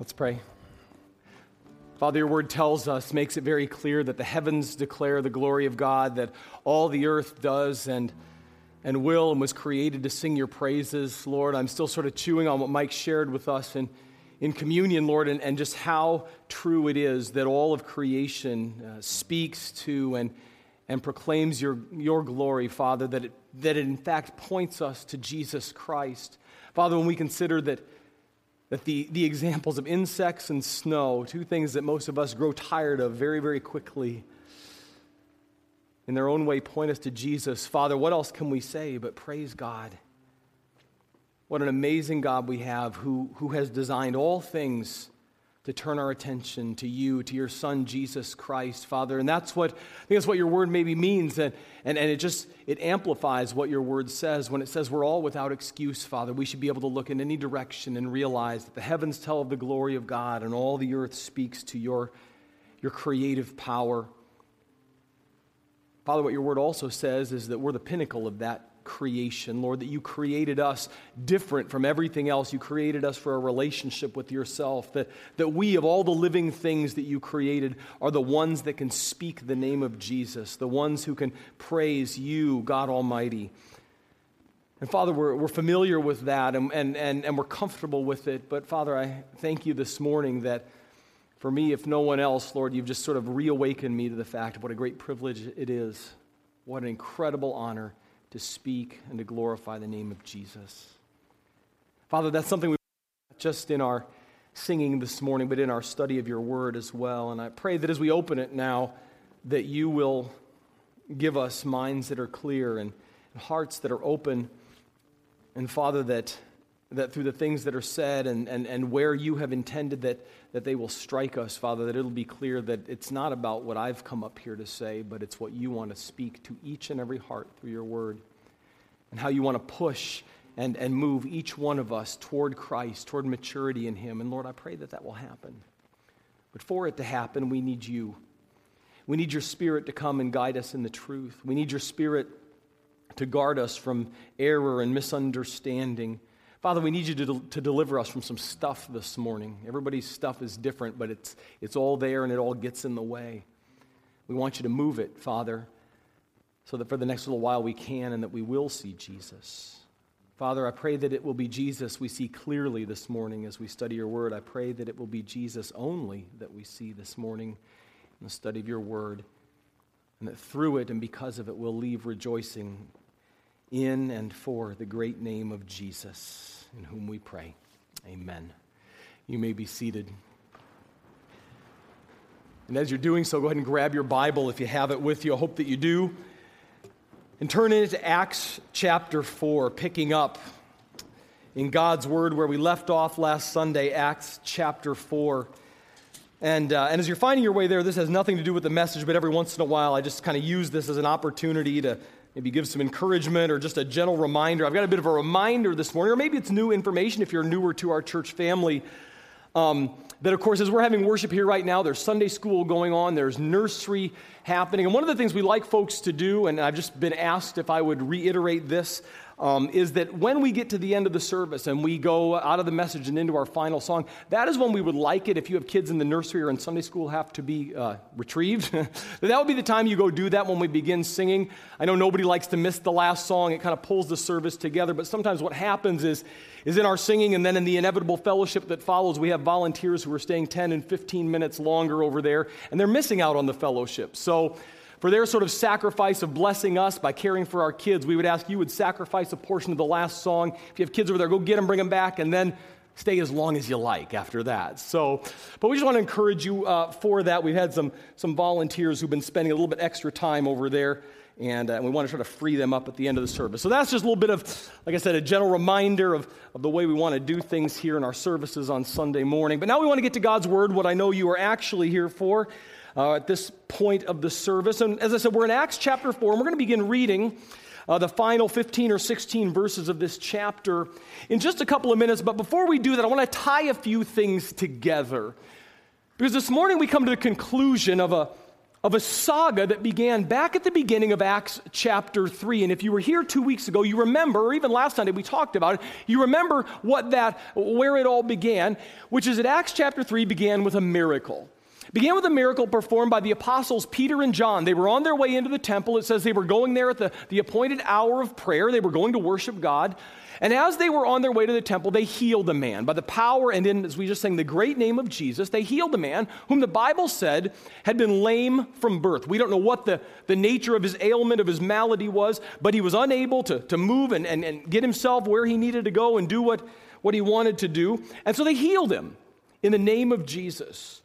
Let's pray. Father, your word tells us, makes it very clear that the heavens declare the glory of God, that all the earth does and, and will and was created to sing your praises. Lord, I'm still sort of chewing on what Mike shared with us in, in communion, Lord, and, and just how true it is that all of creation uh, speaks to and, and proclaims your, your glory, Father, that it, that it in fact points us to Jesus Christ. Father, when we consider that that the, the examples of insects and snow, two things that most of us grow tired of very, very quickly, in their own way point us to Jesus. Father, what else can we say but praise God? What an amazing God we have who, who has designed all things to turn our attention to you, to your Son, Jesus Christ, Father. And that's what, I think that's what your word maybe means. And, and, and it just, it amplifies what your word says when it says we're all without excuse, Father. We should be able to look in any direction and realize that the heavens tell of the glory of God and all the earth speaks to your, your creative power. Father, what your word also says is that we're the pinnacle of that creation, Lord, that you created us different from everything else. You created us for a relationship with yourself, that, that we, of all the living things that you created, are the ones that can speak the name of Jesus, the ones who can praise you, God Almighty. And Father, we're, we're familiar with that and, and, and, and we're comfortable with it. But Father, I thank you this morning that for me, if no one else, Lord, you've just sort of reawakened me to the fact of what a great privilege it is. What an incredible honor to speak and to glorify the name of Jesus. Father, that's something we not just in our singing this morning, but in our study of your word as well. And I pray that as we open it now, that you will give us minds that are clear and hearts that are open. And Father, that, that through the things that are said and, and, and where you have intended that, that they will strike us, Father, that it'll be clear that it's not about what I've come up here to say, but it's what you want to speak to each and every heart through your word. And how you want to push and, and move each one of us toward Christ, toward maturity in Him. And Lord, I pray that that will happen. But for it to happen, we need you. We need your Spirit to come and guide us in the truth. We need your Spirit to guard us from error and misunderstanding. Father, we need you to, to deliver us from some stuff this morning. Everybody's stuff is different, but it's, it's all there and it all gets in the way. We want you to move it, Father, so that for the next little while we can and that we will see Jesus. Father, I pray that it will be Jesus we see clearly this morning as we study your word. I pray that it will be Jesus only that we see this morning in the study of your word, and that through it and because of it we'll leave rejoicing in and for the great name of Jesus, in whom we pray. Amen. You may be seated. And as you're doing so, go ahead and grab your Bible if you have it with you. I hope that you do. And turn into Acts chapter 4, picking up in God's Word where we left off last Sunday, Acts chapter 4. And, uh, and as you're finding your way there, this has nothing to do with the message, but every once in a while I just kind of use this as an opportunity to maybe give some encouragement or just a gentle reminder. I've got a bit of a reminder this morning, or maybe it's new information if you're newer to our church family. Um, that, of course, as we're having worship here right now, there's Sunday school going on, there's nursery happening. And one of the things we like folks to do, and I've just been asked if I would reiterate this um, is that when we get to the end of the service and we go out of the message and into our final song, that is when we would like it if you have kids in the nursery or in Sunday school have to be uh, retrieved. that would be the time you go do that when we begin singing. I know nobody likes to miss the last song, it kind of pulls the service together, but sometimes what happens is, is in our singing and then in the inevitable fellowship that follows, we have volunteers who are staying 10 and 15 minutes longer over there, and they're missing out on the fellowship. So, for their sort of sacrifice of blessing us by caring for our kids, we would ask you would sacrifice a portion of the last song. If you have kids over there, go get them, bring them back, and then stay as long as you like after that. So, but we just want to encourage you uh, for that. We've had some, some volunteers who've been spending a little bit extra time over there, and, uh, and we want to try to free them up at the end of the service. So that's just a little bit of, like I said, a general reminder of, of the way we want to do things here in our services on Sunday morning. But now we want to get to God's Word, what I know you are actually here for uh, at this point of the service. And as I said, we're in Acts chapter 4, and we're going to begin reading uh, the final 15 or 16 verses of this chapter in just a couple of minutes. But before we do that, I want to tie a few things together. Because this morning we come to the conclusion of a, of a saga that began back at the beginning of Acts chapter 3. And if you were here two weeks ago, you remember, or even last Sunday we talked about it, you remember what that, where it all began, which is that Acts chapter 3 began with a miracle. Began with a miracle performed by the apostles Peter and John. They were on their way into the temple. It says they were going there at the, the appointed hour of prayer. They were going to worship God. And as they were on their way to the temple, they healed a man. By the power and in, as we just sang, the great name of Jesus, they healed a man whom the Bible said had been lame from birth. We don't know what the, the nature of his ailment, of his malady was, but he was unable to, to move and, and, and get himself where he needed to go and do what, what he wanted to do. And so they healed him in the name of Jesus.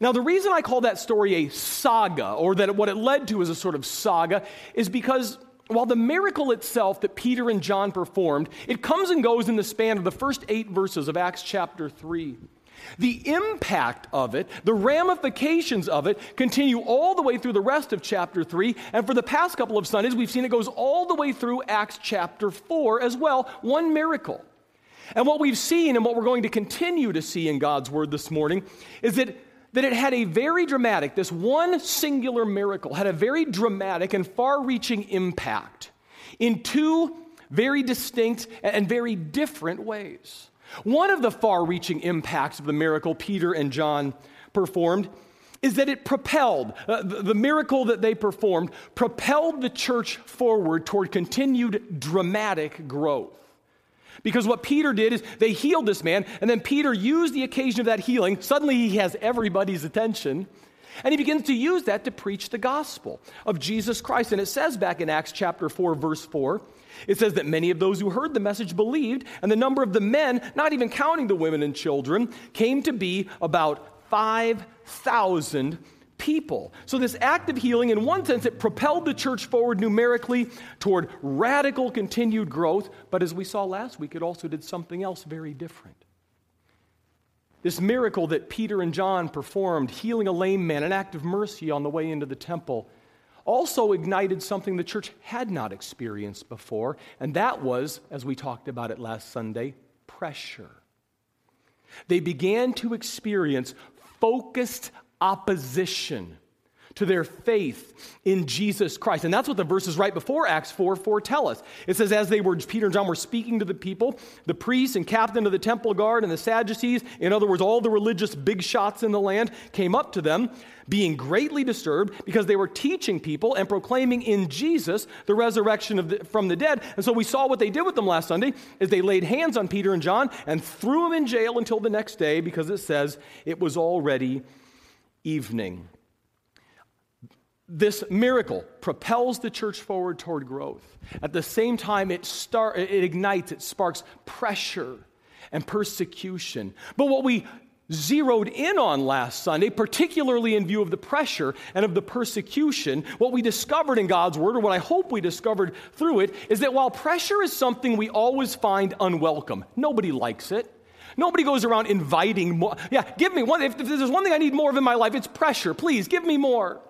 Now, the reason I call that story a saga, or that what it led to is a sort of saga, is because while the miracle itself that Peter and John performed, it comes and goes in the span of the first eight verses of Acts chapter 3. The impact of it, the ramifications of it, continue all the way through the rest of chapter 3. And for the past couple of Sundays, we've seen it goes all the way through Acts chapter 4 as well. One miracle. And what we've seen and what we're going to continue to see in God's Word this morning is that that it had a very dramatic, this one singular miracle had a very dramatic and far reaching impact in two very distinct and very different ways. One of the far reaching impacts of the miracle Peter and John performed is that it propelled, uh, the, the miracle that they performed propelled the church forward toward continued dramatic growth. Because what Peter did is they healed this man, and then Peter used the occasion of that healing. Suddenly he has everybody's attention. And he begins to use that to preach the gospel of Jesus Christ. And it says back in Acts chapter 4, verse 4, it says that many of those who heard the message believed, and the number of the men, not even counting the women and children, came to be about 5,000 people. So, this act of healing, in one sense, it propelled the church forward numerically toward radical continued growth. But as we saw last week, it also did something else very different. This miracle that Peter and John performed, healing a lame man, an act of mercy on the way into the temple, also ignited something the church had not experienced before, and that was, as we talked about it last Sunday, pressure. They began to experience focused opposition to their faith in Jesus Christ. And that's what the verses right before Acts 4 4 tell us. It says, As they were, Peter and John were speaking to the people, the priests and captain of the temple guard and the Sadducees, in other words, all the religious big shots in the land, came up to them, being greatly disturbed because they were teaching people and proclaiming in Jesus the resurrection of the, from the dead. And so we saw what they did with them last Sunday is they laid hands on Peter and John and threw them in jail until the next day because it says it was already evening. This miracle propels the church forward toward growth. At the same time, it, start, it ignites, it sparks pressure and persecution. But what we zeroed in on last Sunday, particularly in view of the pressure and of the persecution, what we discovered in God's Word, or what I hope we discovered through it, is that while pressure is something we always find unwelcome, nobody likes it. Nobody goes around inviting more. Yeah, give me one. If, if there's one thing I need more of in my life, it's pressure. Please give me more.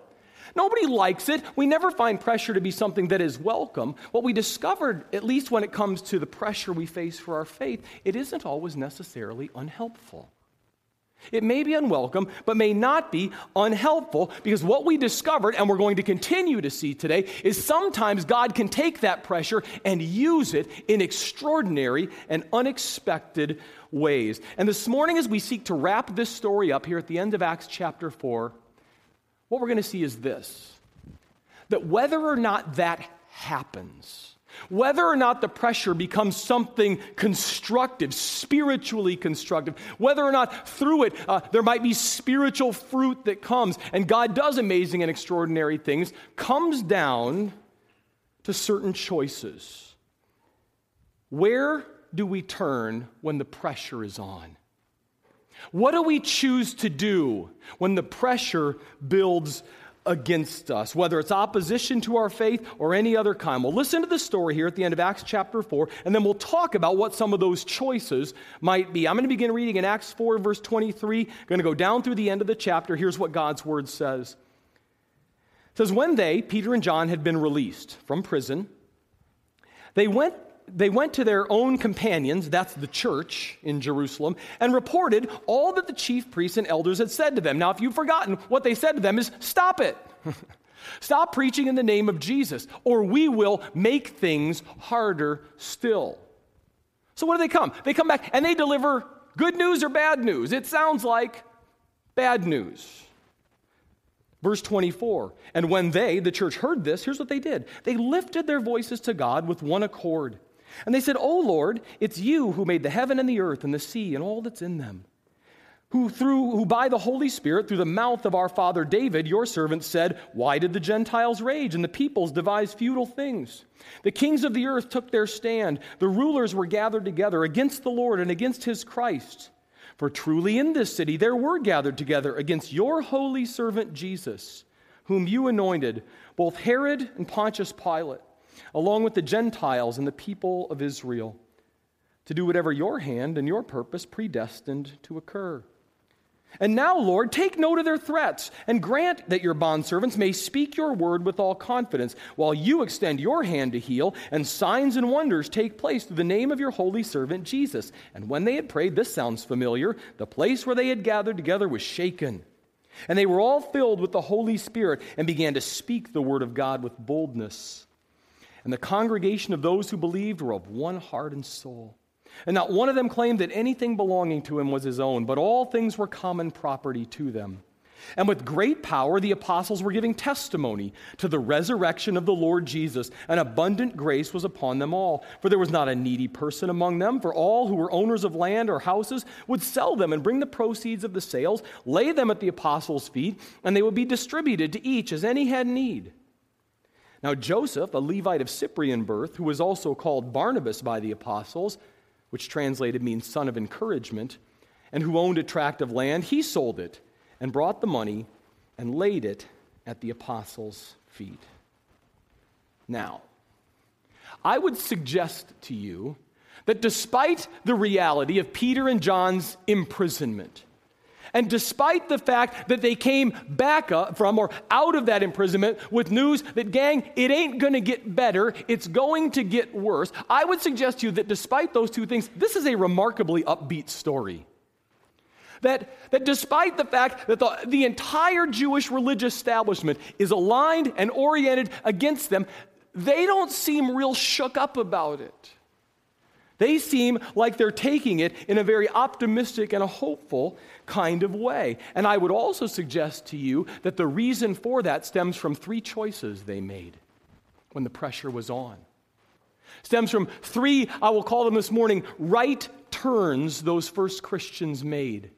Nobody likes it. We never find pressure to be something that is welcome. What we discovered, at least when it comes to the pressure we face for our faith, it isn't always necessarily unhelpful. It may be unwelcome, but may not be unhelpful because what we discovered, and we're going to continue to see today, is sometimes God can take that pressure and use it in extraordinary and unexpected ways. And this morning, as we seek to wrap this story up here at the end of Acts chapter 4, what we're going to see is this that whether or not that happens, whether or not the pressure becomes something constructive, spiritually constructive, whether or not through it uh, there might be spiritual fruit that comes, and God does amazing and extraordinary things, comes down to certain choices. Where do we turn when the pressure is on? What do we choose to do when the pressure builds against us, whether it's opposition to our faith or any other kind. Well, listen to the story here at the end of Acts chapter 4, and then we'll talk about what some of those choices might be. I'm going to begin reading in Acts 4, verse 23. I'm going to go down through the end of the chapter. Here's what God's word says. It says, When they, Peter and John, had been released from prison, they went they went to their own companions, that's the church in Jerusalem, and reported all that the chief priests and elders had said to them. Now, if you've forgotten, what they said to them is stop it. stop preaching in the name of Jesus, or we will make things harder still. So, what do they come? They come back and they deliver good news or bad news. It sounds like bad news. Verse 24, and when they, the church, heard this, here's what they did. They lifted their voices to God with one accord. And they said, O Lord, it's you who made the heaven and the earth and the sea and all that's in them. Who, through, who by the Holy Spirit, through the mouth of our father David, your servant, said, Why did the Gentiles rage and the peoples devise futile things? The kings of the earth took their stand. The rulers were gathered together against the Lord and against his Christ. For truly in this city there were gathered together against your holy servant Jesus, whom you anointed, both Herod and Pontius Pilate, along with the Gentiles and the people of Israel, to do whatever your hand and your purpose predestined to occur. And now, Lord, take note of their threats and grant that your bondservants may speak your word with all confidence, while you extend your hand to heal, and signs and wonders take place through the name of your holy servant Jesus. And when they had prayed, this sounds familiar, the place where they had gathered together was shaken. And they were all filled with the Holy Spirit and began to speak the word of God with boldness. And the congregation of those who believed were of one heart and soul. And not one of them claimed that anything belonging to him was his own, but all things were common property to them. And with great power, the apostles were giving testimony to the resurrection of the Lord Jesus, and abundant grace was upon them all. For there was not a needy person among them, for all who were owners of land or houses would sell them and bring the proceeds of the sales, lay them at the apostles' feet, and they would be distributed to each as any had need. Now, Joseph, a Levite of Cyprian birth, who was also called Barnabas by the apostles, which translated means son of encouragement, and who owned a tract of land, he sold it and brought the money and laid it at the apostles' feet. Now, I would suggest to you that despite the reality of Peter and John's imprisonment, and despite the fact that they came back from or out of that imprisonment with news that, gang, it ain't going to get better, it's going to get worse, I would suggest to you that despite those two things, this is a remarkably upbeat story. That, that despite the fact that the, the entire Jewish religious establishment is aligned and oriented against them, they don't seem real shook up about it. They seem like they're taking it in a very optimistic and a hopeful kind of way. And I would also suggest to you that the reason for that stems from three choices they made when the pressure was on. Stems from three, I will call them this morning, right turns those first Christians made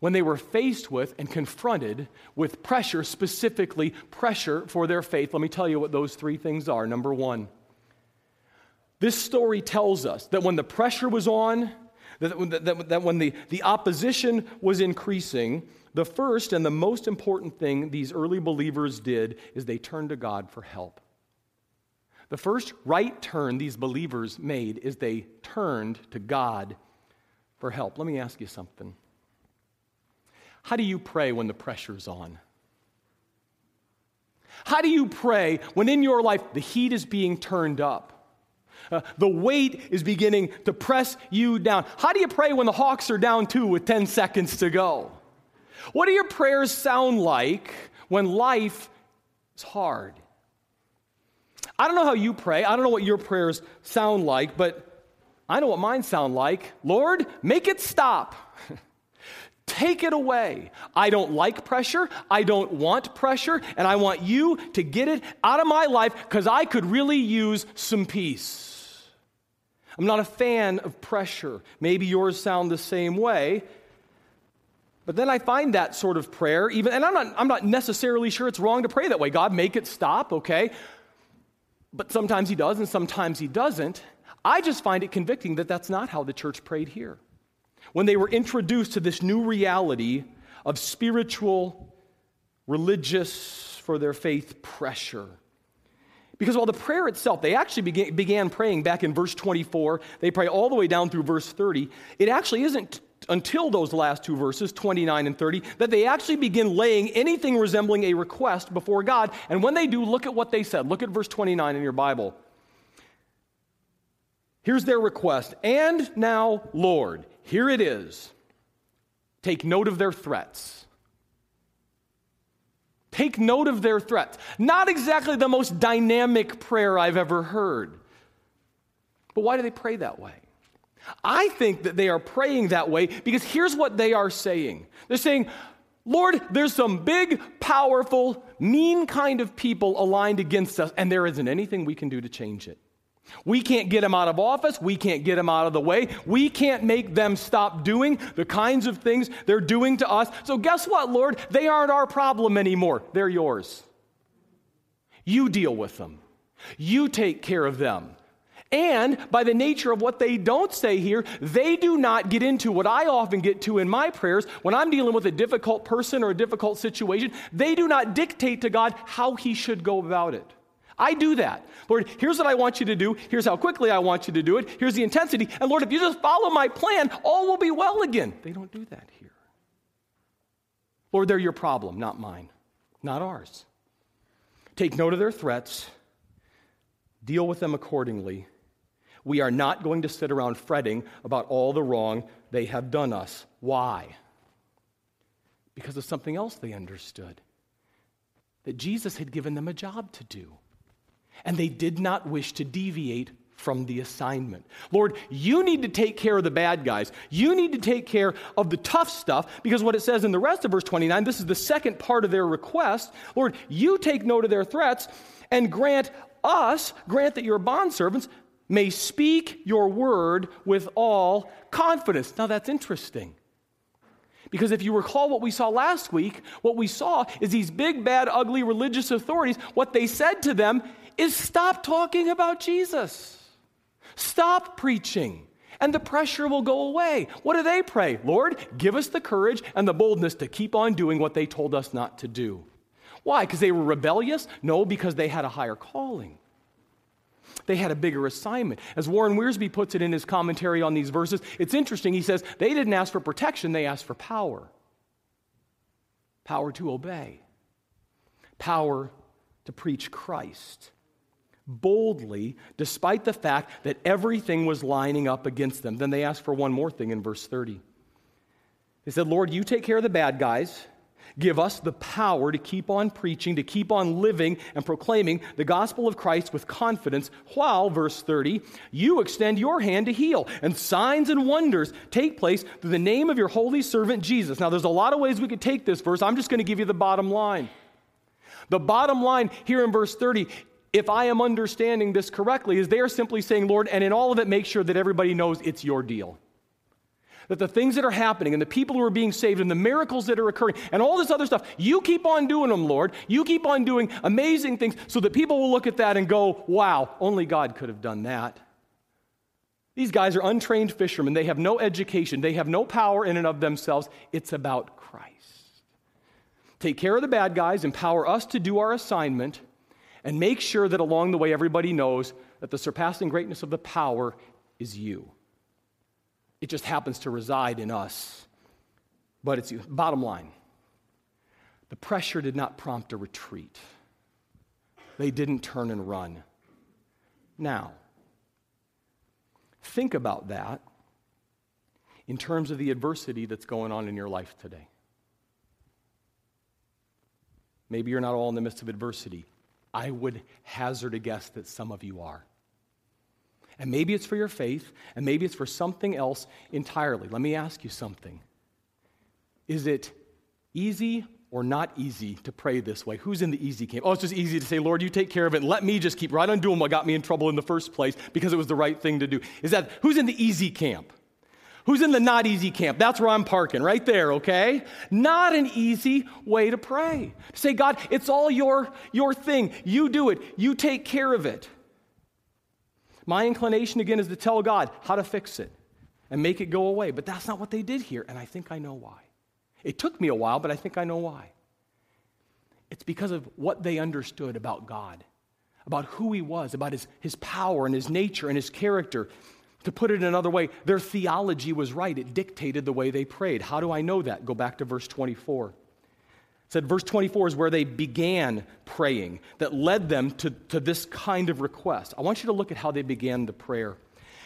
when they were faced with and confronted with pressure, specifically pressure for their faith. Let me tell you what those three things are. Number one, this story tells us that when the pressure was on, that, that, when the, the opposition was increasing, the first and the most important thing these early believers did is they turned to God for help. The first right turn these believers made is they turned to God for help. Let me ask you something. How do you pray when the pressure's on? How do you pray when in your life the heat is being turned up? Uh, the weight is beginning to press you down. How do you pray when the Hawks are down two with 10 seconds to go? What do your prayers sound like when life is hard? I don't know how you pray. I don't know what your prayers sound like, but I know what mine sound like. Lord, make it stop. Take it away. I don't like pressure. I don't want pressure. And I want you to get it out of my life because I could really use some peace. I'm not a fan of pressure. Maybe yours sound the same way. But then I find that sort of prayer, even, and I'm not, I'm not necessarily sure it's wrong to pray that way. God, make it stop, okay? But sometimes He does, and sometimes He doesn't. I just find it convicting that that's not how the church prayed here. When they were introduced to this new reality of spiritual, religious, for their faith pressure. Because while the prayer itself, they actually began, praying back in verse 24, they pray all the way down through verse 30. It actually isn't until those last two verses, 29 and 30, that they actually begin laying anything resembling a request before God. And when they do, look at what they said. Look at verse 29 in your Bible. Here's their request. And now, Lord, here it is. Take note of their threats. Take note of their threats. Not exactly the most dynamic prayer I've ever heard. But why do they pray that way? I think that they are praying that way because here's what they are saying they're saying, Lord, there's some big, powerful, mean kind of people aligned against us, and there isn't anything we can do to change it. We can't get them out of office. We can't get them out of the way. We can't make them stop doing the kinds of things they're doing to us. So, guess what, Lord? They aren't our problem anymore. They're yours. You deal with them, you take care of them. And by the nature of what they don't say here, they do not get into what I often get to in my prayers when I'm dealing with a difficult person or a difficult situation. They do not dictate to God how he should go about it. I do that. Lord, here's what I want you to do. Here's how quickly I want you to do it. Here's the intensity. And Lord, if you just follow my plan, all will be well again. They don't do that here. Lord, they're your problem, not mine, not ours. Take note of their threats, deal with them accordingly. We are not going to sit around fretting about all the wrong they have done us. Why? Because of something else they understood that Jesus had given them a job to do and they did not wish to deviate from the assignment. Lord, you need to take care of the bad guys. You need to take care of the tough stuff because what it says in the rest of verse 29, this is the second part of their request. Lord, you take note of their threats and grant us, grant that your bondservants may speak your word with all confidence. Now that's interesting. Because if you recall what we saw last week, what we saw is these big, bad, ugly religious authorities, what they said to them is stop talking about Jesus. Stop preaching, and the pressure will go away. What do they pray? Lord, give us the courage and the boldness to keep on doing what they told us not to do. Why? Because they were rebellious? No, because they had a higher calling. They had a bigger assignment. As Warren Wiersbe puts it in his commentary on these verses, it's interesting. He says they didn't ask for protection, they asked for power power to obey, power to preach Christ boldly, despite the fact that everything was lining up against them. Then they asked for one more thing in verse 30. They said, Lord, you take care of the bad guys. Give us the power to keep on preaching, to keep on living and proclaiming the gospel of Christ with confidence, while, verse 30, you extend your hand to heal, and signs and wonders take place through the name of your holy servant Jesus. Now, there's a lot of ways we could take this verse. I'm just going to give you the bottom line. The bottom line here in verse 30 if I am understanding this correctly, is they are simply saying, Lord, and in all of it, make sure that everybody knows it's your deal. That the things that are happening and the people who are being saved and the miracles that are occurring and all this other stuff, you keep on doing them, Lord. You keep on doing amazing things so that people will look at that and go, wow, only God could have done that. These guys are untrained fishermen. They have no education, they have no power in and of themselves. It's about Christ. Take care of the bad guys, empower us to do our assignment and make sure that along the way everybody knows that the surpassing greatness of the power is you. It just happens to reside in us, but it's you. Bottom line the pressure did not prompt a retreat, they didn't turn and run. Now, think about that in terms of the adversity that's going on in your life today. Maybe you're not all in the midst of adversity. I would hazard a guess that some of you are. And maybe it's for your faith, and maybe it's for something else entirely. Let me ask you something. Is it easy or not easy to pray this way? Who's in the easy camp? Oh, it's just easy to say, Lord, you take care of it, let me just keep right on doing what got me in trouble in the first place because it was the right thing to do. Is that who's in the easy camp? Who's in the not easy camp? That's where I'm parking, right there, okay? Not an easy way to pray. say, God, it's all your, your thing. You do it, you take care of it. My inclination, again, is to tell God how to fix it and make it go away. But that's not what they did here, and I think I know why. It took me a while, but I think I know why. It's because of what they understood about God, about who He was, about His, his power and His nature and His character. To put it another way, their theology was right. It dictated the way they prayed. How do I know that? Go back to verse 24. It said verse 24 is where they began praying that led them to, to this kind of request. I want you to look at how they began the prayer.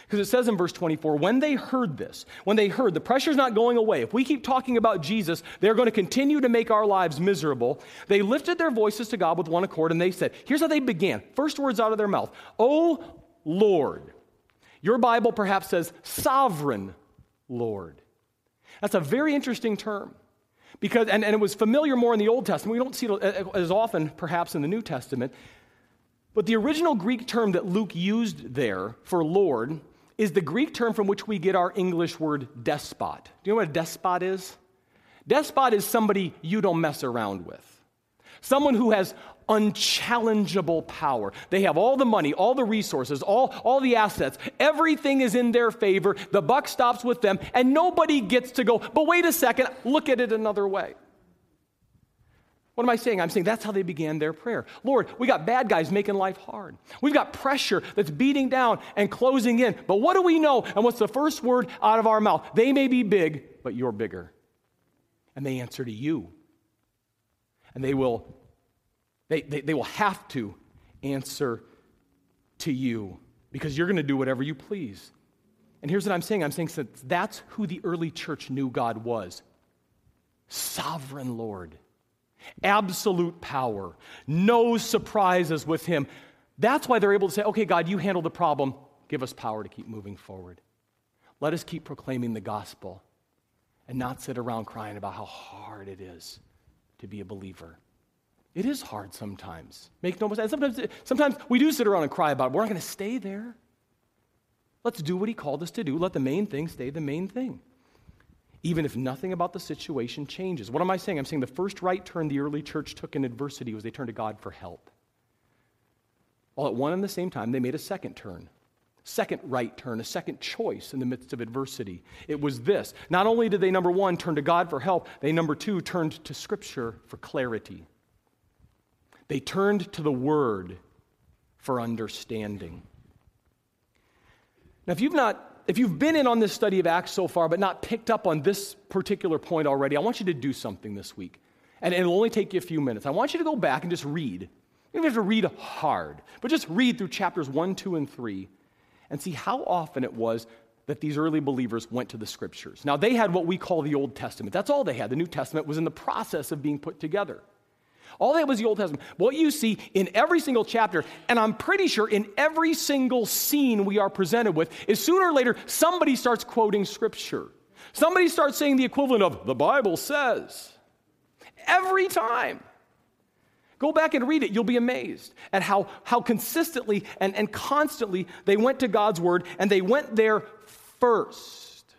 Because it says in verse 24, when they heard this, when they heard the pressure's not going away, if we keep talking about Jesus, they're going to continue to make our lives miserable. They lifted their voices to God with one accord and they said, here's how they began. First words out of their mouth, Oh Lord. Your Bible perhaps says sovereign Lord. That's a very interesting term. Because, and, and it was familiar more in the Old Testament. We don't see it as often, perhaps, in the New Testament. But the original Greek term that Luke used there for Lord is the Greek term from which we get our English word despot. Do you know what a despot is? Despot is somebody you don't mess around with. Someone who has unchallengeable power. They have all the money, all the resources, all, all the assets. Everything is in their favor. The buck stops with them, and nobody gets to go, but wait a second, look at it another way. What am I saying? I'm saying that's how they began their prayer. Lord, we got bad guys making life hard. We've got pressure that's beating down and closing in. But what do we know? And what's the first word out of our mouth? They may be big, but you're bigger. And they answer to you. And they will they, they, they will have to answer to you because you're going to do whatever you please. And here's what I'm saying I'm saying that's who the early church knew God was sovereign Lord absolute power, no surprises with him. That's why they're able to say, okay, God, you handle the problem. Give us power to keep moving forward. Let us keep proclaiming the gospel and not sit around crying about how hard it is to be a believer. It is hard sometimes. Make no mistake. Sometimes, sometimes we do sit around and cry about it. We're not going to stay there. Let's do what he called us to do. Let the main thing stay the main thing even if nothing about the situation changes. What am I saying? I'm saying the first right turn the early church took in adversity was they turned to God for help. All at one and the same time, they made a second turn. Second right turn, a second choice in the midst of adversity. It was this. Not only did they, number one, turn to God for help, they, number two, turned to Scripture for clarity. They turned to the Word for understanding. Now, if you've not if you've been in on this study of Acts so far, but not picked up on this particular point already, I want you to do something this week. And it'll only take you a few minutes. I want you to go back and just read. You don't have to read hard, but just read through chapters 1, 2, and 3 and see how often it was that these early believers went to the scriptures. Now, they had what we call the Old Testament. That's all they had. The New Testament was in the process of being put together. All that was the Old Testament. What you see in every single chapter, and I'm pretty sure in every single scene we are presented with, is sooner or later somebody starts quoting Scripture. Somebody starts saying the equivalent of, the Bible says. Every time. Go back and read it. You'll be amazed at how, how consistently and, and constantly they went to God's Word and they went there first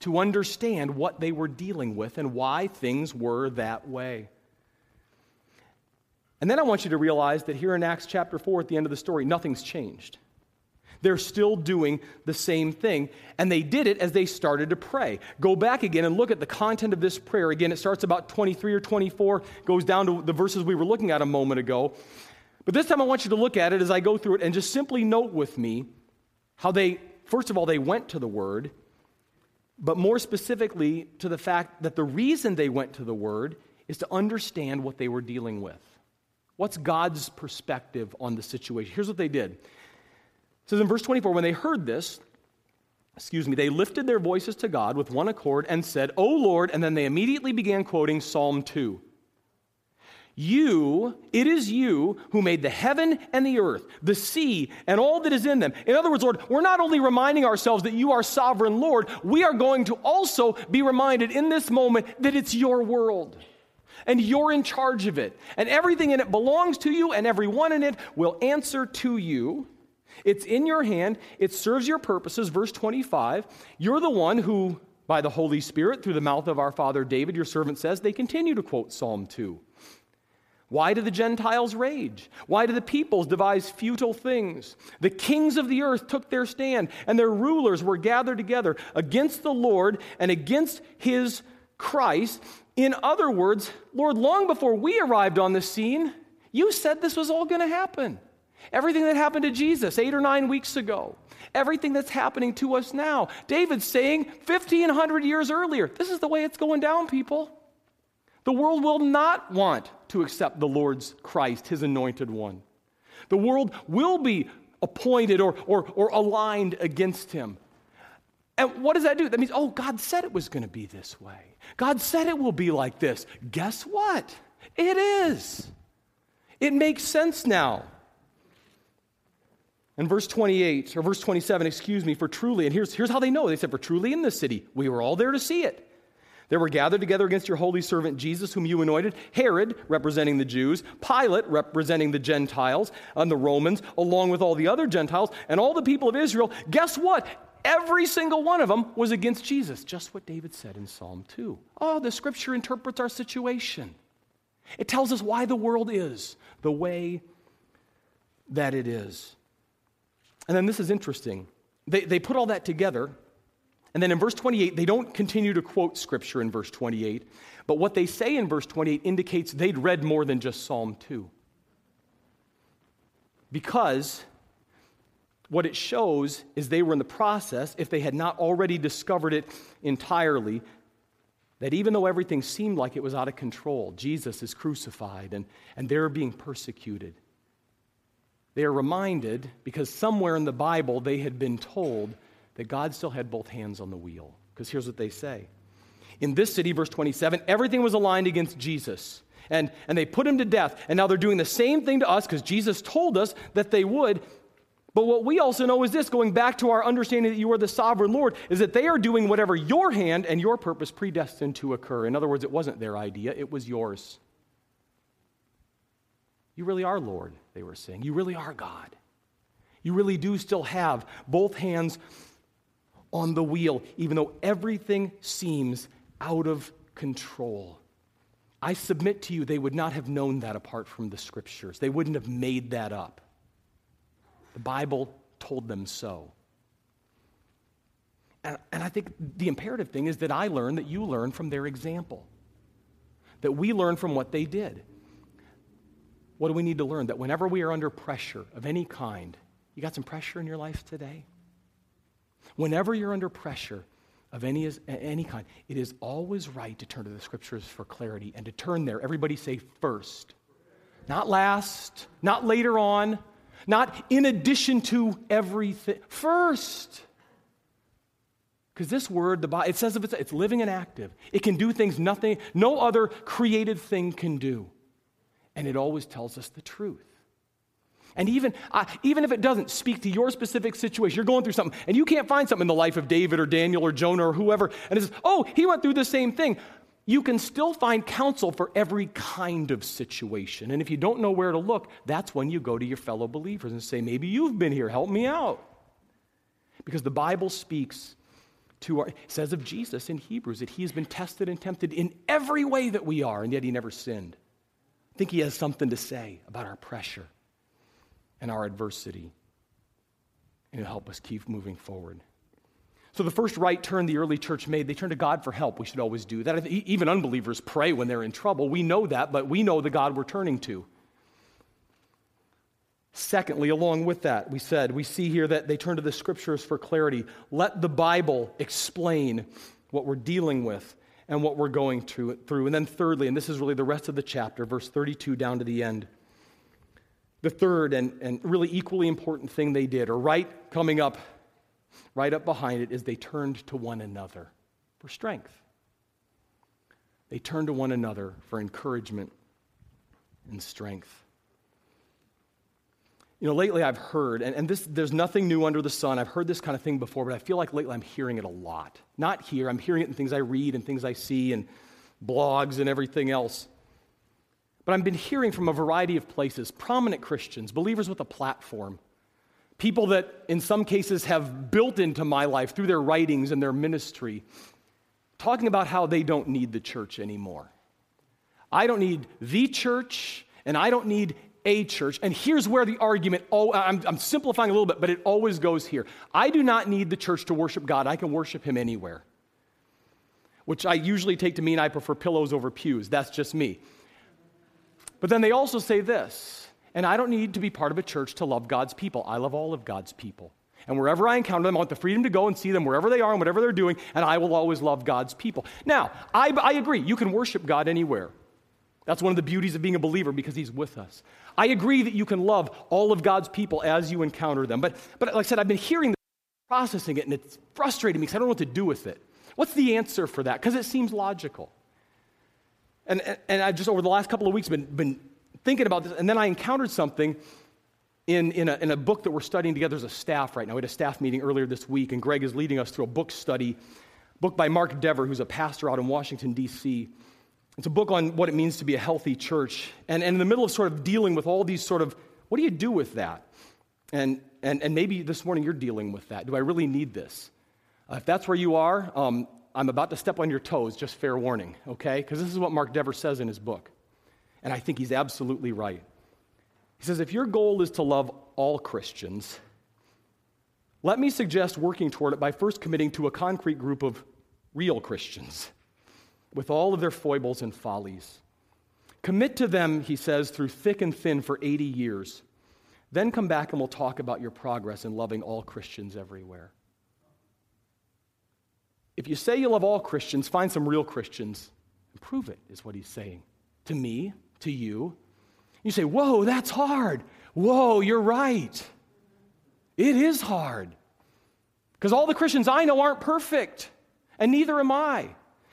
to understand what they were dealing with and why things were that way. And then I want you to realize that here in Acts chapter 4, at the end of the story, nothing's changed. They're still doing the same thing. And they did it as they started to pray. Go back again and look at the content of this prayer. Again, it starts about 23 or 24, goes down to the verses we were looking at a moment ago. But this time I want you to look at it as I go through it and just simply note with me how they, first of all, they went to the Word, but more specifically to the fact that the reason they went to the Word is to understand what they were dealing with. What's God's perspective on the situation? Here's what they did. It says in verse 24, when they heard this, excuse me, they lifted their voices to God with one accord and said, O Lord, and then they immediately began quoting Psalm 2. You, it is you who made the heaven and the earth, the sea, and all that is in them. In other words, Lord, we're not only reminding ourselves that you are sovereign Lord, we are going to also be reminded in this moment that it's your world and you're in charge of it. And everything in it belongs to you, and everyone in it will answer to you. It's in your hand, it serves your purposes. Verse 25 You're the one who, by the Holy Spirit, through the mouth of our father David, your servant says, they continue to quote Psalm 2. Why do the Gentiles rage? Why do the peoples devise futile things? The kings of the earth took their stand, and their rulers were gathered together against the Lord and against his Christ. In other words, Lord, long before we arrived on the scene, you said this was all going to happen. Everything that happened to Jesus eight or nine weeks ago, everything that's happening to us now. David's saying 1,500 years earlier, this is the way it's going down, people. The world will not want to accept the Lord's Christ, his anointed one. The world will be appointed or, or, or aligned against him. And what does that do? That means, oh, God said it was going to be this way. God said it will be like this. Guess what? It is. It makes sense now. In verse 28, or verse 27, excuse me, for truly, and here's, here's how they know. They said, For truly in this city, we were all there to see it. They were gathered together against your holy servant Jesus, whom you anointed, Herod, representing the Jews, Pilate, representing the Gentiles and the Romans, along with all the other Gentiles, and all the people of Israel. Guess what? Every single one of them was against Jesus. Just what David said in Psalm 2. Oh, the scripture interprets our situation. It tells us why the world is the way that it is. And then this is interesting. They, they put all that together, and then in verse 28, they don't continue to quote scripture in verse 28, but what they say in verse 28 indicates they'd read more than just Psalm 2. Because what it shows is they were in the process, if they had not already discovered it entirely, that even though everything seemed like it was out of control, Jesus is crucified and, and they're being persecuted. They are reminded, because somewhere in the Bible they had been told that God still had both hands on the wheel. Because here's what they say. In this city, verse 27, everything was aligned against Jesus. And, and they put him to death. And now they're doing the same thing to us because Jesus told us that they would. But what we also know is this going back to our understanding that you are the sovereign Lord, is that they are doing whatever your hand and your purpose predestined to occur. In other words, it wasn't their idea, it was yours. You really are Lord, they were saying. You really are God. You really do still have both hands on the wheel, even though everything seems out of control. I submit to you, they would not have known that apart from the scriptures. They wouldn't have made that up. The Bible told them so. And, and I think the imperative thing is that I learn, that you learn from their example, that we learn from what they did. What do we need to learn? That whenever we are under pressure of any kind, you got some pressure in your life today? Whenever you're under pressure of any, any kind, it is always right to turn to the scriptures for clarity and to turn there. Everybody say first, not last, not later on, not in addition to everything. First. Because this word, the Bible, it says it's living and active. It can do things nothing, no other created thing can do. And it always tells us the truth. And even, uh, even if it doesn't speak to your specific situation, you're going through something, and you can't find something in the life of David or Daniel or Jonah or whoever, and it says, oh, he went through the same thing you can still find counsel for every kind of situation. And if you don't know where to look, that's when you go to your fellow believers and say, Maybe you've been here, help me out. Because the Bible speaks to our, says of Jesus in Hebrews that he has been tested and tempted in every way that we are, and yet he never sinned. I think he has something to say about our pressure and our adversity, and he'll help us keep moving forward. So, the first right turn the early church made, they turned to God for help. We should always do that. Even unbelievers pray when they're in trouble. We know that, but we know the God we're turning to. Secondly, along with that, we said, we see here that they turn to the scriptures for clarity. Let the Bible explain what we're dealing with and what we're going through. And then, thirdly, and this is really the rest of the chapter, verse 32 down to the end. The third and, and really equally important thing they did, or right coming up right up behind it is they turned to one another for strength. They turned to one another for encouragement and strength. You know, lately I've heard, and, and this, there's nothing new under the sun. I've heard this kind of thing before, but I feel like lately I'm hearing it a lot. Not here, I'm hearing it in things I read and things I see and blogs and everything else. But I've been hearing from a variety of places prominent Christians, believers with a platform, people that in some cases have built into my life through their writings and their ministry, talking about how they don't need the church anymore. I don't need the church, and I don't need a church. And here's where the argument, oh, I'm, I'm simplifying a little bit, but it always goes here. I do not need the church to worship God, I can worship Him anywhere. Which I usually take to mean I prefer pillows over pews. That's just me. But then they also say this and I don't need to be part of a church to love God's people. I love all of God's people. And wherever I encounter them, I want the freedom to go and see them wherever they are and whatever they're doing, and I will always love God's people. Now, I, I agree, you can worship God anywhere. That's one of the beauties of being a believer because he's with us. I agree that you can love all of God's people as you encounter them. But, but like I said, I've been hearing this, processing it, and it's frustrating me because I don't know what to do with it. What's the answer for that? Because it seems logical. And, and, I've just, over the last couple of weeks, been, been thinking about this. And then I encountered something in, in, a, in a book that we're studying together as a staff right now. We had a staff meeting earlier this week, and Greg is leading us through a book study, book by Mark Dever, who's a pastor out in Washington, D.C. It's a book on what it means to be a healthy church. And, and in the middle of sort of dealing with all these sort of, what do you do with that? And, and, and maybe this morning you're dealing with that. Do I really need this? Uh, if that's where you are, um, I'm about to step on your toes, just fair warning, okay? Because this is what Mark Dever says in his book. And I think he's absolutely right. He says, if your goal is to love all Christians, let me suggest working toward it by first committing to a concrete group of real Christians with all of their foibles and follies. Commit to them, he says, through thick and thin for 80 years. Then come back and we'll talk about your progress in loving all Christians everywhere. If you say you love all Christians, find some real Christians and prove it, is what he's saying. To me, to you. You say, Whoa, that's hard. Whoa, you're right. It is hard. Because all the Christians I know aren't perfect, and neither am I.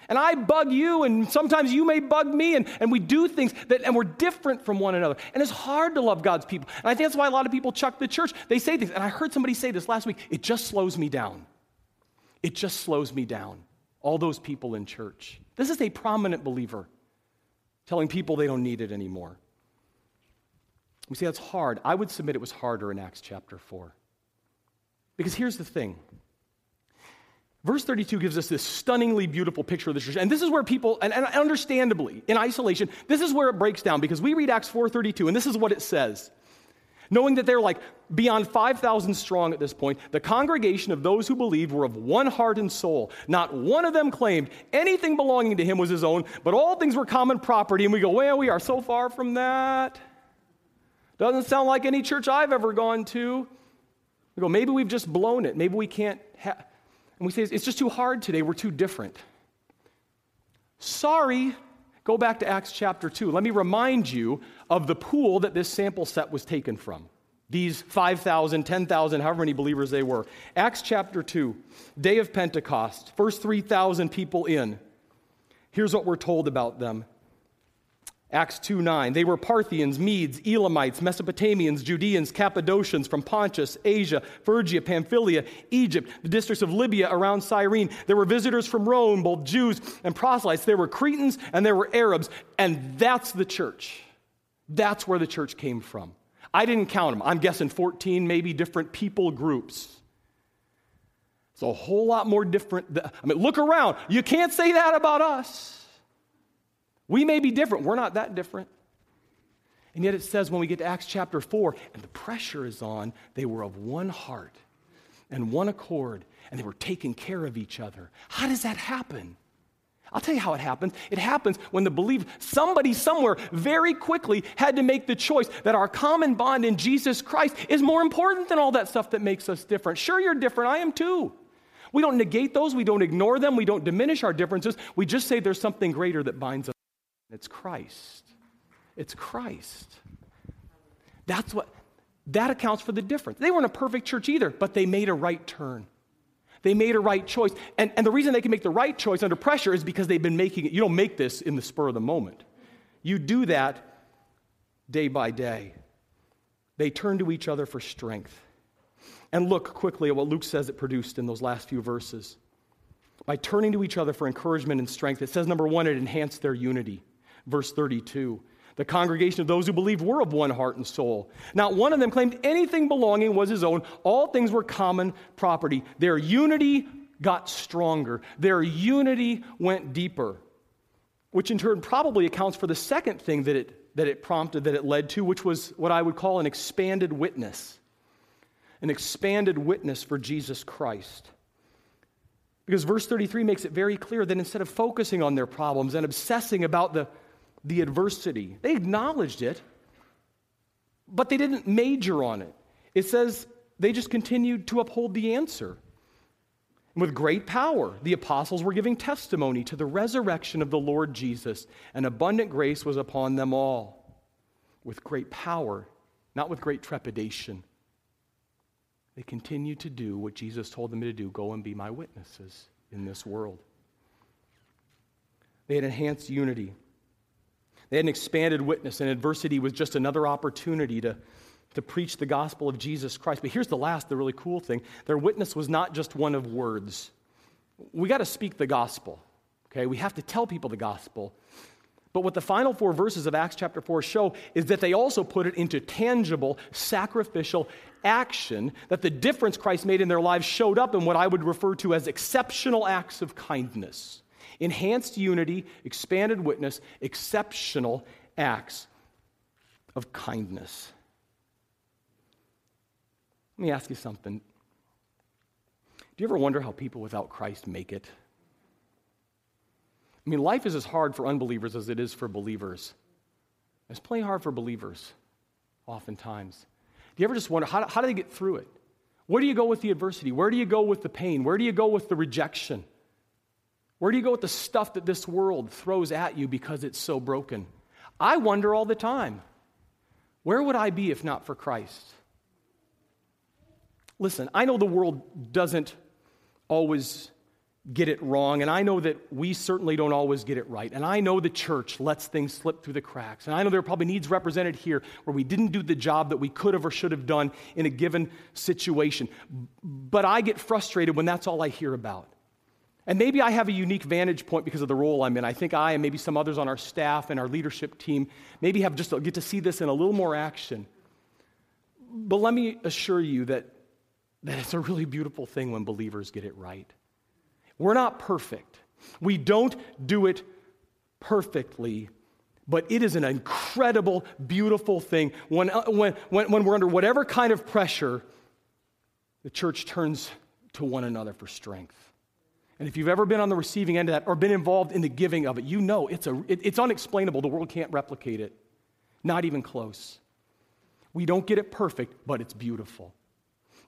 And I bug you, and sometimes you may bug me, and, and we do things that, and we're different from one another. And it's hard to love God's people. And I think that's why a lot of people chuck the church. They say things, and I heard somebody say this last week it just slows me down. It just slows me down. All those people in church. This is a prominent believer telling people they don't need it anymore. We say that's hard. I would submit it was harder in Acts chapter 4. Because here's the thing Verse 32 gives us this stunningly beautiful picture of the church. And this is where people, and, and, understandably, in isolation, this is where it breaks down because we read Acts 4.32 and this is what it says. Knowing that they're like beyond 5,000 strong at this point, the congregation of those who believed were of one heart and soul. Not one of them claimed anything belonging to him was his own, but all things were common property. And we go, well, we are so far from that. Doesn't sound like any church I've ever gone to. We go, maybe we've just blown it. Maybe we can't have and we say, it's just too hard today. We're too different. Sorry. Go back to Acts chapter 2. Let me remind you of the pool that this sample set was taken from. These 5,000, 10,000, however many believers they were. Acts chapter 2, day of Pentecost, first 3,000 people in. Here's what we're told about them. Acts 2 9. They were Parthians, Medes, Elamites, Mesopotamians, Judeans, Cappadocians from Pontus, Asia, Phrygia, Pamphylia, Egypt, the districts of Libya around Cyrene. There were visitors from Rome, both Jews and proselytes. There were Cretans and there were Arabs. And that's the church. That's where the church came from. I didn't count them. I'm guessing 14, maybe different people groups. It's a whole lot more different. I mean, look around. You can't say that about us. We may be different, we're not that different. And yet it says when we get to Acts chapter 4, and the pressure is on, they were of one heart and one accord, and they were taking care of each other. How does that happen? I'll tell you how it happens. It happens when the believer, somebody somewhere very quickly had to make the choice that our common bond in Jesus Christ is more important than all that stuff that makes us different. Sure, you're different. I am too. We don't negate those, we don't ignore them, we don't diminish our differences. We just say there's something greater that binds us. It's Christ. It's Christ. That's what, that accounts for the difference. They weren't a perfect church either, but they made a right turn. They made a right choice. And, and the reason they can make the right choice under pressure is because they've been making it. You don't make this in the spur of the moment, you do that day by day. They turn to each other for strength. And look quickly at what Luke says it produced in those last few verses. By turning to each other for encouragement and strength, it says, number one, it enhanced their unity. Verse 32. The congregation of those who believed were of one heart and soul. Not one of them claimed anything belonging was his own. All things were common property. Their unity got stronger, their unity went deeper, which in turn probably accounts for the second thing that it, that it prompted, that it led to, which was what I would call an expanded witness. An expanded witness for Jesus Christ. Because verse 33 makes it very clear that instead of focusing on their problems and obsessing about the the adversity. They acknowledged it, but they didn't major on it. It says they just continued to uphold the answer. with great power, the apostles were giving testimony to the resurrection of the Lord Jesus, and abundant grace was upon them all. With great power, not with great trepidation. They continued to do what Jesus told them to do go and be my witnesses in this world. They had enhanced unity. They had an expanded witness, and adversity was just another opportunity to, to preach the gospel of Jesus Christ. But here's the last, the really cool thing their witness was not just one of words. We got to speak the gospel, okay? We have to tell people the gospel. But what the final four verses of Acts chapter 4 show is that they also put it into tangible, sacrificial action, that the difference Christ made in their lives showed up in what I would refer to as exceptional acts of kindness. Enhanced unity, expanded witness, exceptional acts of kindness. Let me ask you something. Do you ever wonder how people without Christ make it? I mean, life is as hard for unbelievers as it is for believers. It's plenty hard for believers, oftentimes. Do you ever just wonder how, how do they get through it? Where do you go with the adversity? Where do you go with the pain? Where do you go with the rejection? Where do you go with the stuff that this world throws at you because it's so broken? I wonder all the time where would I be if not for Christ? Listen, I know the world doesn't always get it wrong, and I know that we certainly don't always get it right. And I know the church lets things slip through the cracks. And I know there are probably needs represented here where we didn't do the job that we could have or should have done in a given situation. But I get frustrated when that's all I hear about. And maybe I have a unique vantage point because of the role I'm in. I think I and maybe some others on our staff and our leadership team maybe have just get to see this in a little more action. But let me assure you that, that it's a really beautiful thing when believers get it right. We're not perfect. We don't do it perfectly, but it is an incredible, beautiful thing. When, uh, when, when, when we're under whatever kind of pressure, the church turns to one another for strength. And if you've ever been on the receiving end of that or been involved in the giving of it, you know it's, a, it, it's unexplainable. The world can't replicate it, not even close. We don't get it perfect, but it's beautiful.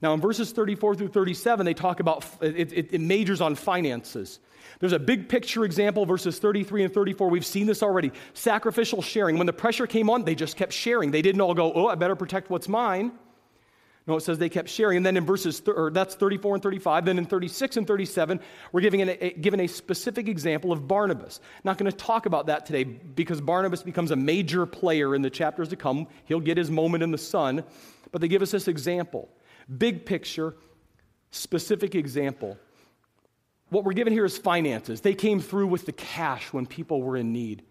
Now, in verses 34 through 37, they talk about, it, it, it, majors on finances. There's a big picture example, verses 33 and 34. We've seen this already. Sacrificial sharing. When the pressure came on, they just kept sharing. They didn't all go, oh, I better protect what's mine. No, it says they kept sharing. And then in verses, th- or that's 34 and 35. Then in 36 and 37, we're giving a, a, given a specific example of Barnabas. Not going to talk about that today because Barnabas becomes a major player in the chapters to come. He'll get his moment in the sun. But they give us this example. Big picture, specific example. What we're given here is finances. They came through with the cash when people were in need.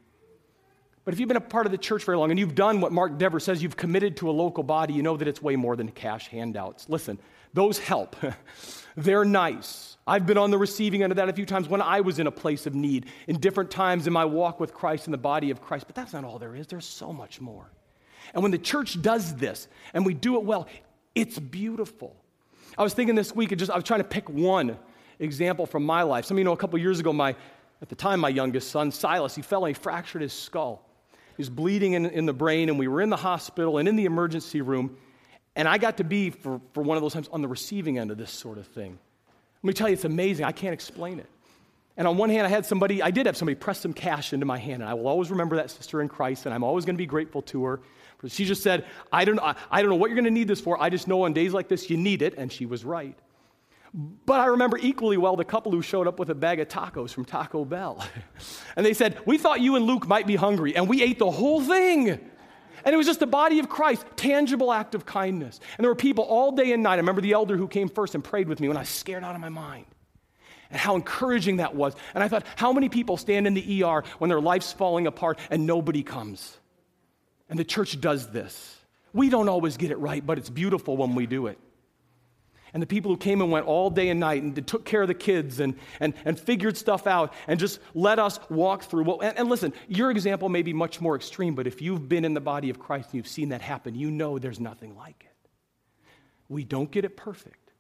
But if you've been a part of the church very long and you've done what Mark Dever says, you've committed to a local body, you know that it's way more than cash handouts. Listen, those help. They're nice. I've been on the receiving end of that a few times when I was in a place of need, in different times in my walk with Christ in the body of Christ. But that's not all there is, there's so much more. And when the church does this and we do it well, it's beautiful. I was thinking this week, just I was trying to pick one example from my life. Some of you know a couple years ago, my at the time my youngest son, Silas, he fell and he fractured his skull. He was bleeding in, in the brain, and we were in the hospital and in the emergency room. And I got to be, for, for one of those times, on the receiving end of this sort of thing. Let me tell you, it's amazing. I can't explain it. And on one hand, I had somebody, I did have somebody press some cash into my hand, and I will always remember that sister in Christ, and I'm always going to be grateful to her. She just said, I don't, I, I don't know what you're going to need this for. I just know on days like this you need it. And she was right. But I remember equally well the couple who showed up with a bag of tacos from Taco Bell. and they said, We thought you and Luke might be hungry. And we ate the whole thing. And it was just the body of Christ, tangible act of kindness. And there were people all day and night. I remember the elder who came first and prayed with me when I was scared out of my mind. And how encouraging that was. And I thought, how many people stand in the ER when their life's falling apart and nobody comes? And the church does this. We don't always get it right, but it's beautiful when we do it. And the people who came and went all day and night and took care of the kids and, and, and figured stuff out and just let us walk through. Well, and, and listen, your example may be much more extreme, but if you've been in the body of Christ and you've seen that happen, you know there's nothing like it. We don't get it perfect,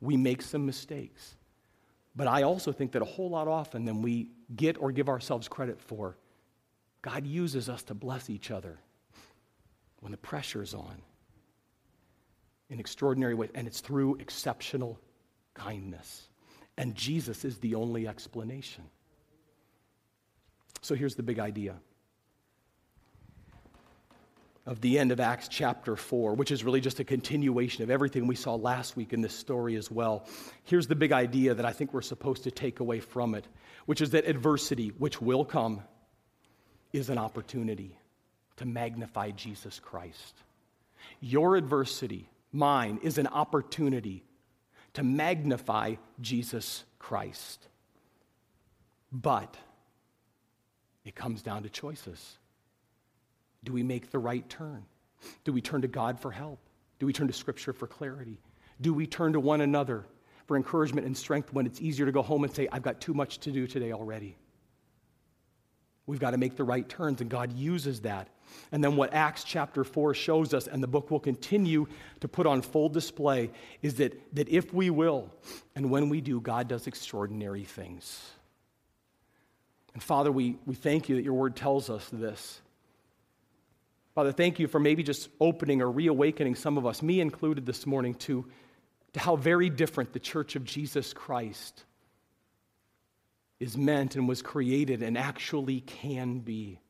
we make some mistakes. But I also think that a whole lot often than we get or give ourselves credit for, God uses us to bless each other when the pressure is on in extraordinary ways, and it's through exceptional kindness. And Jesus is the only explanation. So here's the big idea of the end of Acts chapter 4, which is really just a continuation of everything we saw last week in this story as well. Here's the big idea that I think we're supposed to take away from it, which is that adversity, which will come, is an opportunity to magnify Jesus Christ. Your adversity, mine, is an opportunity to magnify Jesus Christ. But it comes down to choices. Do we make the right turn? Do we turn to God for help? Do we turn to Scripture for clarity? Do we turn to one another for encouragement and strength when it's easier to go home and say, I've got too much to do today already? We've got to make the right turns, and God uses that. And then, what Acts chapter 4 shows us, and the book will continue to put on full display, is that, that if we will, and when we do, God does extraordinary things. And Father, we, we thank you that your word tells us this. Father, thank you for maybe just opening or reawakening some of us, me included this morning, to, to how very different the church of Jesus Christ is meant and was created and actually can be.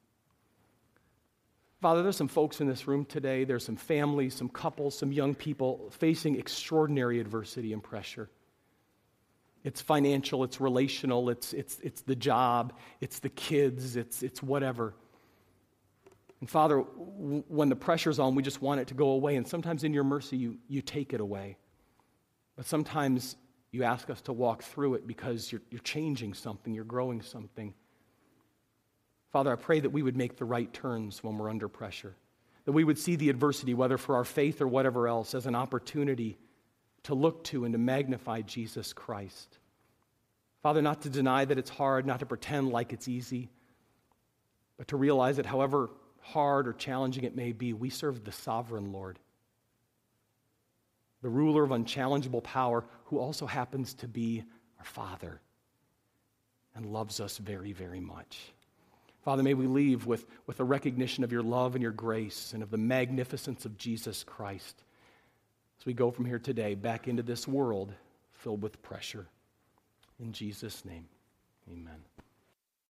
Father, there's some folks in this room today, there's some families, some couples, some young people facing extraordinary adversity and pressure. It's financial, it's relational, it's, it's, it's the job, it's the kids, it's, it's whatever. And Father, when the pressure's on, we just want it to go away. And sometimes in your mercy, you, you take it away. But sometimes you ask us to walk through it because you're, you're changing something, you're growing something. Father, I pray that we would make the right turns when we're under pressure, that we would see the adversity, whether for our faith or whatever else, as an opportunity to look to and to magnify Jesus Christ. Father, not to deny that it's hard, not to pretend like it's easy, but to realize that however hard or challenging it may be, we serve the sovereign Lord, the ruler of unchallengeable power, who also happens to be our Father and loves us very, very much. Father, may we leave with, with a recognition of your love and your grace and of the magnificence of Jesus Christ as we go from here today back into this world filled with pressure. In Jesus' name, amen.